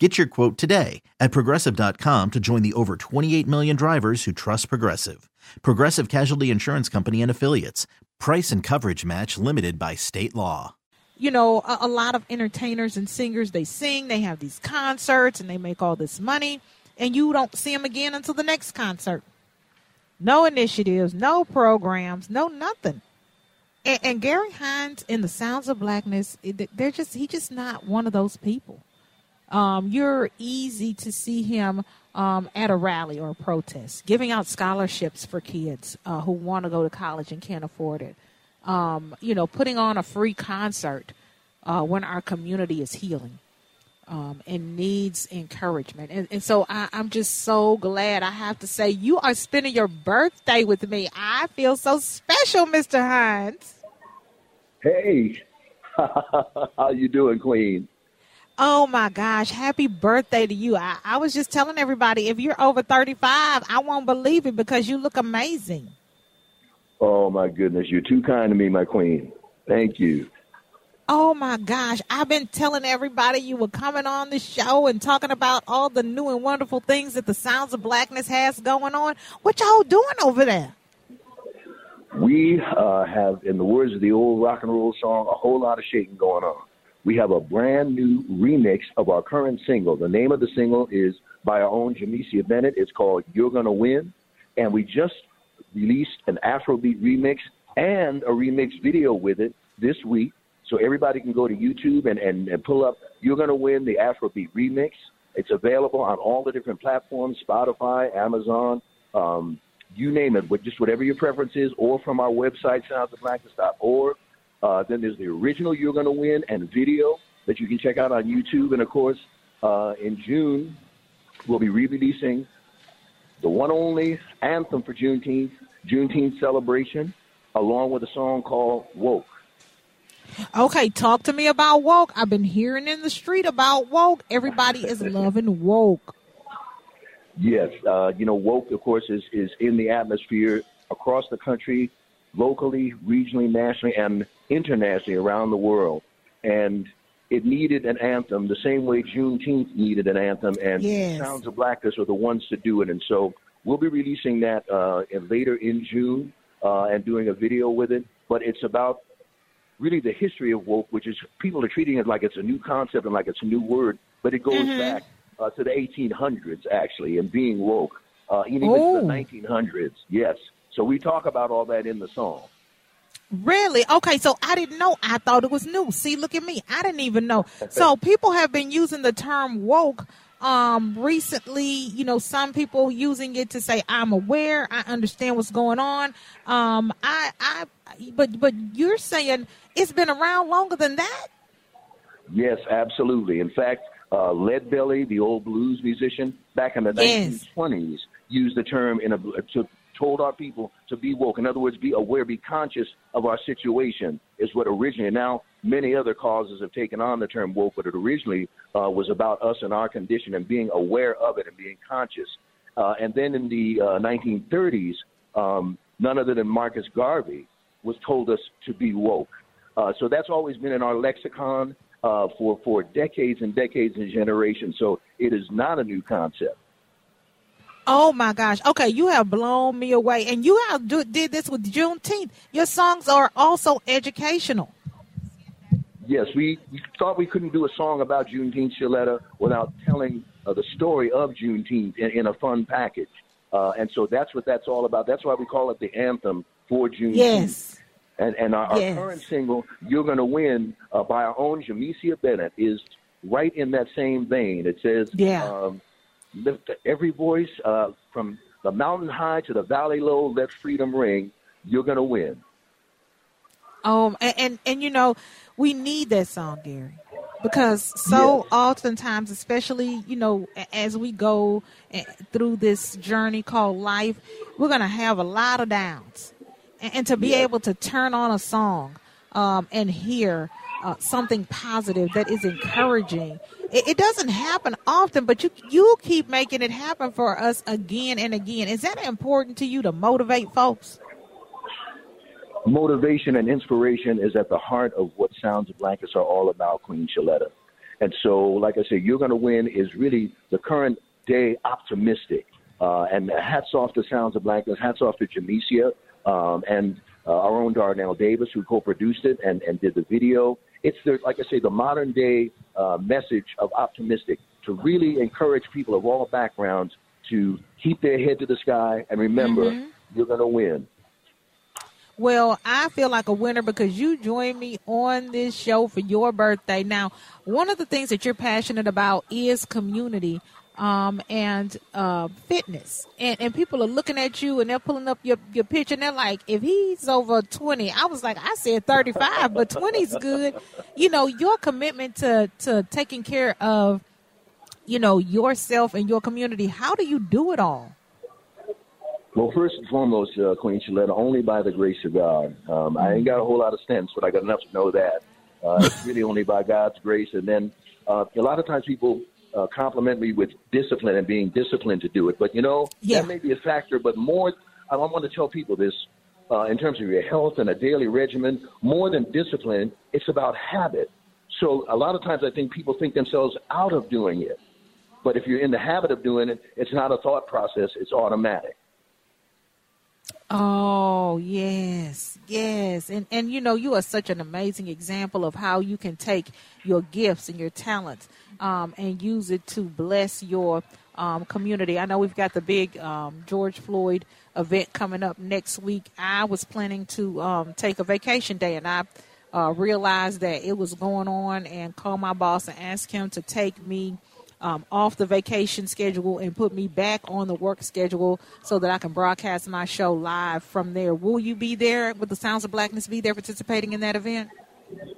Get your quote today at progressive.com to join the over 28 million drivers who trust Progressive. Progressive Casualty Insurance Company and Affiliates. Price and coverage match limited by state law. You know, a, a lot of entertainers and singers, they sing, they have these concerts, and they make all this money, and you don't see them again until the next concert. No initiatives, no programs, no nothing. And, and Gary Hines in the Sounds of Blackness, they're just he's just not one of those people. Um, you're easy to see him um, at a rally or a protest, giving out scholarships for kids uh, who want to go to college and can't afford it. Um, you know, putting on a free concert uh, when our community is healing um, and needs encouragement. And, and so I, I'm just so glad I have to say you are spending your birthday with me. I feel so special, Mr. Hines. Hey, how you doing, Queen? Oh my gosh, happy birthday to you. I, I, was just telling everybody if you're over 35, I won't believe it because you look amazing. Oh my goodness, you're too kind to me, my queen. Thank you. Oh my gosh, I've been telling everybody you were coming on the show and talking about all the new and wonderful things that the Sounds of Blackness has going on. What y'all doing over there? We uh, have, in the words of the old rock and roll song, a whole lot of shaking going on we have a brand new remix of our current single. The name of the single is by our own Jamesia Bennett. It's called You're Gonna Win. And we just released an Afrobeat remix and a remix video with it this week. So everybody can go to YouTube and, and, and pull up You're Gonna Win, the Afrobeat remix. It's available on all the different platforms Spotify, Amazon, um, you name it, just whatever your preference is, or from our website, soundsofblackness.org. Uh, then there's the original You're Gonna Win and video that you can check out on YouTube. And of course, uh, in June, we'll be re-releasing the one only anthem for Juneteenth, Juneteenth celebration, along with a song called Woke. Okay, talk to me about woke. I've been hearing in the street about woke. Everybody is loving woke. Yes, uh, you know, woke, of course, is is in the atmosphere across the country locally, regionally, nationally, and internationally around the world. And it needed an anthem the same way Juneteenth needed an anthem, and yes. Sounds of Blackness are the ones to do it. And so we'll be releasing that uh, later in June uh, and doing a video with it. But it's about really the history of woke, which is people are treating it like it's a new concept and like it's a new word, but it goes mm-hmm. back uh, to the 1800s actually, and being woke, uh, even oh. the 1900s. Yes. So we talk about all that in the song. Really? Okay, so I didn't know. I thought it was new. See, look at me. I didn't even know. So people have been using the term woke um recently, you know, some people using it to say I'm aware, I understand what's going on. Um I I but but you're saying it's been around longer than that? Yes, absolutely. In fact, uh, Lead Belly, the old blues musician, back in the yes. 1920s, used the term in a to told our people to be woke. In other words, be aware, be conscious of our situation is what originally. Now, many other causes have taken on the term woke, but it originally uh, was about us and our condition and being aware of it and being conscious. Uh, and then in the uh, 1930s, um, none other than Marcus Garvey was told us to be woke. Uh, so that's always been in our lexicon uh, for for decades and decades and generations. So it is not a new concept. Oh my gosh. Okay, you have blown me away. And you have do, did this with Juneteenth. Your songs are also educational. Yes, we, we thought we couldn't do a song about Juneteenth, Shaletta, without telling uh, the story of Juneteenth in, in a fun package. Uh, and so that's what that's all about. That's why we call it the anthem for Juneteenth. Yes. And, and our, yes. our current single, You're Gonna Win, uh, by our own Jamesia Bennett, is right in that same vein. It says, yeah. Um, lift every voice uh, from the mountain high to the valley low. Let freedom ring. You're gonna win. Um, and, and, and you know, we need that song, Gary, because so yes. oftentimes, especially you know, as we go eh, through this journey called life, we're gonna have a lot of downs. and, and to be Yeah. able to turn on a song um, and hear uh, something positive that is encouraging. It, it doesn't happen often, but you you keep making it happen for us again and again. Is that important to you to motivate folks? motivation and inspiration is at the heart of what Sounds of Blackness are all about, Queen Shaletta. And so, like I said, You're Gonna Win is really the current day optimistic. Uh, and hats off to Sounds of Blackness, hats off to Jamesia um, and uh, our own Darnell Davis, who co-produced it and, and did the video. It's the, like I say, the modern day uh, message of optimistic to really encourage people of all backgrounds to keep their head to the sky and remember, you're gonna win. Well, I feel like a winner because you joined me on this show for your birthday. Now, one of the things that you're passionate about is community um, and uh, fitness. And, and people are looking at you and they're pulling up your, your picture and they're like, if he's over 20, I was like, I said 35, but 20 is good. You know, your commitment to, to taking care of, you know, yourself and your community, how do you do it all? Well, first and foremost, uh, Queen Shaletta, only by the grace of God. Um, I ain't got a whole lot of sense, but I got enough to know that. Uh, it's really only by God's grace. And then uh, a lot of times people uh, compliment me with discipline and being disciplined to do it. But, you know, Yeah. that may be a factor, but more, I want to tell people this uh, in terms of your health and a daily regimen, more than discipline, it's about habit. So a lot of times I think people think themselves out of doing it. But if you're in the habit of doing it, it's not a thought process, it's automatic. Oh, yes. Yes. And and you know, you are such an amazing example of how you can take your gifts and your talents um, and use it to bless your um, community. I know we've got the big um, George Floyd event coming up next week. I was planning to um, take a vacation day and I uh, realized that it was going on and called my boss and asked him to take me um, off the vacation schedule and put me back on the work schedule so that I can broadcast my show live from there. Will you be there? Will the Sounds of Blackness be there participating in that event?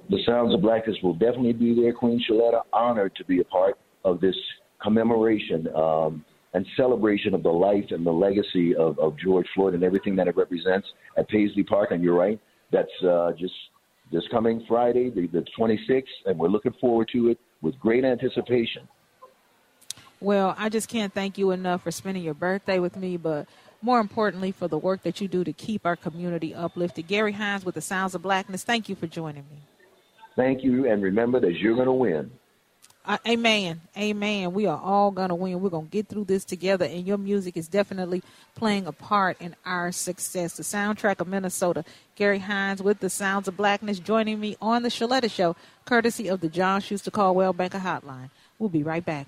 The Sounds of Blackness will definitely be there. Queen Shaletta, honored to be a part of this commemoration um, and celebration of the life and the legacy of, of George Floyd and everything that it represents at Paisley Park. And you're right, that's uh, just this coming Friday, the, the 26th, and we're looking forward to it with great anticipation. Well, I just can't thank you enough for spending your birthday with me, but more importantly, for the work that you do to keep our community uplifted. Gary Hines with the Sounds of Blackness, thank you for joining me. Thank you, and remember that you're going to win. Uh, amen. Amen. We are all going to win. We're going to get through this together, and your music is definitely playing a part in our success. The soundtrack of Minnesota, Gary Hines with the Sounds of Blackness, joining me on the Shaletta Show, courtesy of the John Schuster Coldwell Banker Hotline. We'll be right back.